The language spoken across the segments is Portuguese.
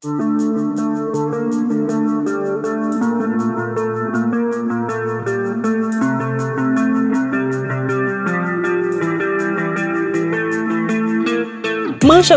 Manchas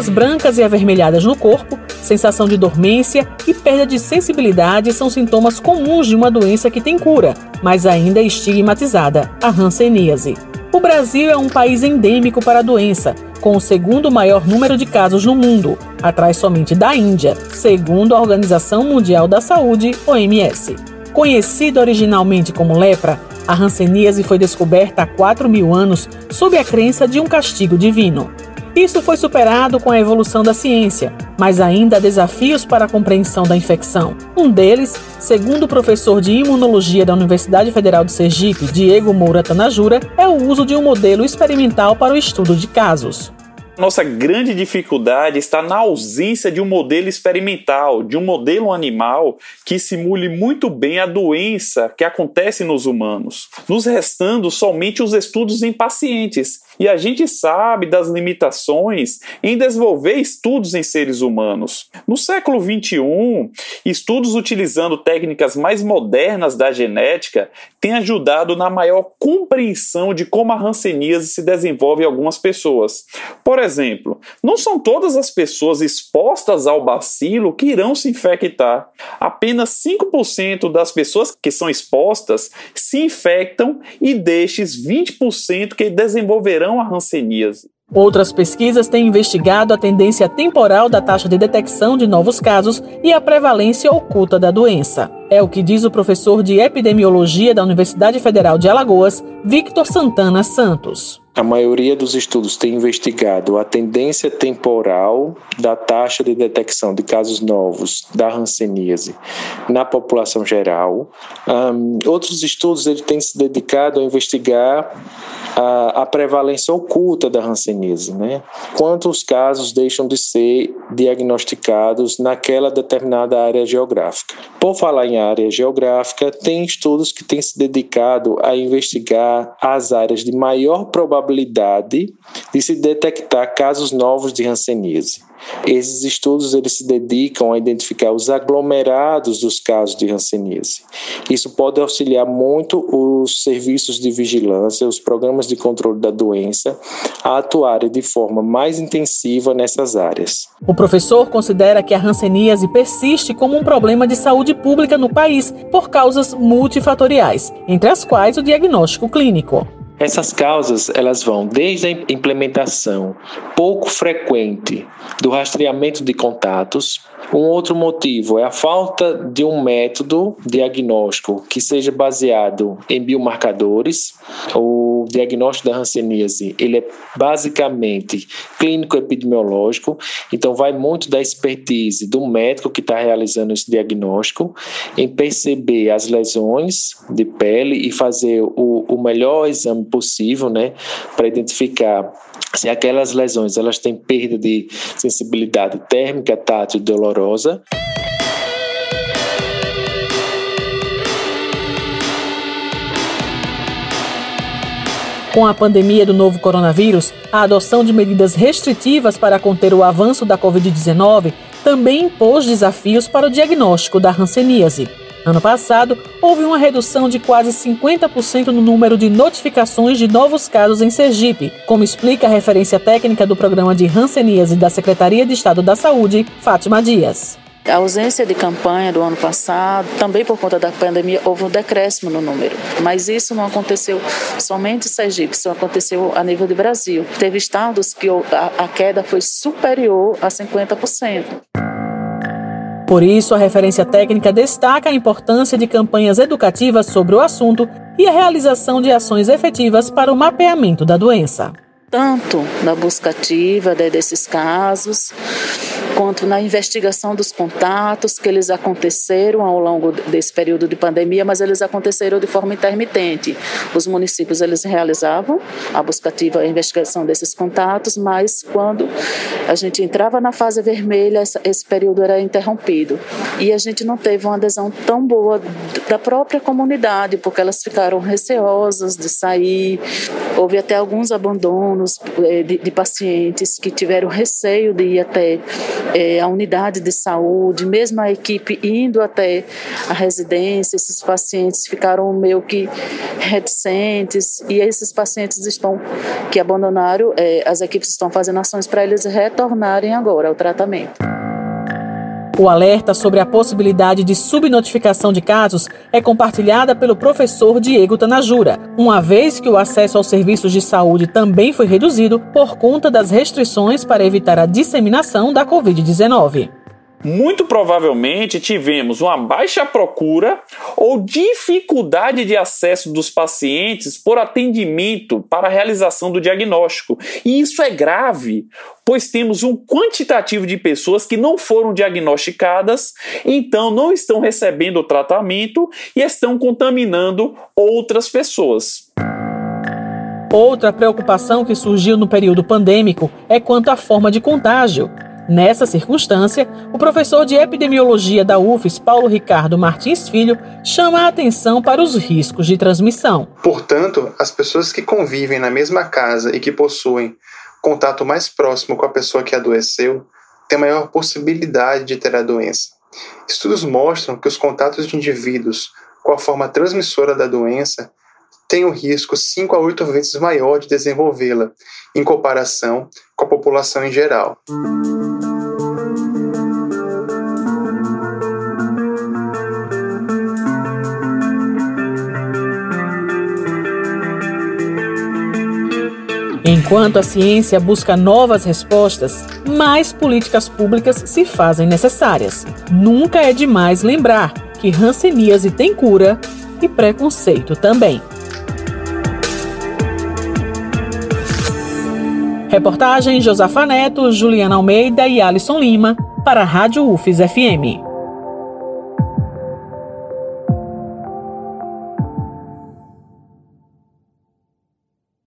brancas e avermelhadas no corpo, sensação de dormência e perda de sensibilidade são sintomas comuns de uma doença que tem cura, mas ainda estigmatizada, a hanseníase. O Brasil é um país endêmico para a doença, com o segundo maior número de casos no mundo, atrás somente da Índia, segundo a Organização Mundial da Saúde, OMS. Conhecida originalmente como lepra, a hanseníase foi descoberta há 4 mil anos sob a crença de um castigo divino. Isso foi superado com a evolução da ciência, mas ainda há desafios para a compreensão da infecção. Um deles, segundo o professor de imunologia da Universidade Federal de Sergipe, Diego Moura Tanajura, é o uso de um modelo experimental para o estudo de casos. Nossa grande dificuldade está na ausência de um modelo experimental, de um modelo animal que simule muito bem a doença que acontece nos humanos, nos restando somente os estudos em pacientes. E a gente sabe das limitações em desenvolver estudos em seres humanos. No século XXI, estudos utilizando técnicas mais modernas da genética têm ajudado na maior compreensão de como a hanseníase se desenvolve em algumas pessoas. Por exemplo, não são todas as pessoas expostas ao bacilo que irão se infectar. Apenas 5% das pessoas que são expostas se infectam e destes 20% que desenvolverão a hanseníase. Outras pesquisas têm investigado a tendência temporal da taxa de detecção de novos casos e a prevalência oculta da doença. É o que diz o professor de epidemiologia da Universidade Federal de Alagoas, Victor Santana Santos. A maioria dos estudos tem investigado a tendência temporal da taxa de detecção de casos novos da hanseníase na população geral. Um, outros estudos ele têm se dedicado a investigar a, a, prevalência oculta da hanseníase, né? Quantos casos deixam de ser diagnosticados naquela determinada área geográfica? Por falar em área geográfica, tem estudos que têm se dedicado a investigar as áreas de maior probabilidade de se detectar casos novos de hanseníase. Esses estudos eles se dedicam a identificar os aglomerados dos casos de hanseníase. Isso pode auxiliar muito os serviços de vigilância, os programas de controle da doença, a atuarem de forma mais intensiva nessas áreas. O professor considera que a hanseníase persiste como um problema de saúde pública no país por causas multifatoriais, entre as quais o diagnóstico clínico. Essas causas elas vão desde a implementação pouco frequente do rastreamento de contatos. Um outro motivo é a falta de um método diagnóstico que seja baseado em biomarcadores. O diagnóstico da hanseníase ele é basicamente clínico epidemiológico, então vai muito da expertise do médico que está realizando esse diagnóstico em perceber as lesões de pele e fazer o, o melhor exame possível, né, para identificar se aquelas lesões elas têm perda de sensibilidade térmica, tátil dolorosa. Com a pandemia do novo coronavírus, a adoção de medidas restritivas para conter o avanço da Covid-19 também impôs desafios para o diagnóstico da hanseníase. Ano passado, houve uma redução de quase 50% no número de notificações de novos casos em Sergipe, como explica a referência técnica do programa de Hanseníase da Secretaria de Estado da Saúde, Fátima Dias. A ausência de campanha do ano passado, também por conta da pandemia, houve um decréscimo no número. Mas isso não aconteceu somente em Sergipe, isso aconteceu a nível de Brasil. Teve estados que a queda foi superior a 50%. Por isso, a referência técnica destaca a importância de campanhas educativas sobre o assunto e a realização de ações efetivas para o mapeamento da doença. Tanto na busca ativa desses casos, quanto na investigação dos contatos que eles aconteceram ao longo desse período de pandemia, mas eles aconteceram de forma intermitente. Os municípios eles realizavam a buscativa, a investigação desses contatos, mas quando a gente entrava na fase vermelha, esse período era interrompido. E a gente não teve uma adesão tão boa da própria comunidade, porque elas ficaram receosas de sair Houve até alguns abandonos é, de, de, pacientes que tiveram receio de ir até é, a unidade de saúde, mesmo a equipe indo até a residência, esses pacientes ficaram meio que reticentes e esses pacientes estão que abandonaram, é, as equipes estão fazendo ações para eles retornarem agora ao tratamento. O alerta sobre a possibilidade de subnotificação de casos é compartilhada pelo professor Diego Tanajura, uma vez que o acesso aos serviços de saúde também foi reduzido por conta das restrições para evitar a disseminação da Covid-19 muito provavelmente tivemos uma baixa procura ou dificuldade de acesso dos pacientes por atendimento para a realização do diagnóstico. E isso é grave, pois temos um quantitativo de pessoas que não foram diagnosticadas, então não estão recebendo o tratamento e estão contaminando outras pessoas. Outra preocupação que surgiu no período pandêmico é quanto à forma de contágio. Nessa circunstância, o professor de epidemiologia da UFES, Paulo Ricardo Martins Filho, chama a atenção para os riscos de transmissão. Portanto, as pessoas que convivem na mesma casa e que possuem contato mais próximo com a pessoa que adoeceu têm maior possibilidade de ter a doença. Estudos mostram que os contatos de indivíduos com a forma transmissora da doença têm um risco 5 a 8 vezes maior de desenvolvê-la, em comparação com a população em geral. Enquanto a ciência busca novas respostas, mais políticas públicas se fazem necessárias. Nunca é demais lembrar que ranceníase tem cura e preconceito também. Reportagem Josafa Neto, Juliana Almeida e Alisson Lima para a Rádio UFES FM.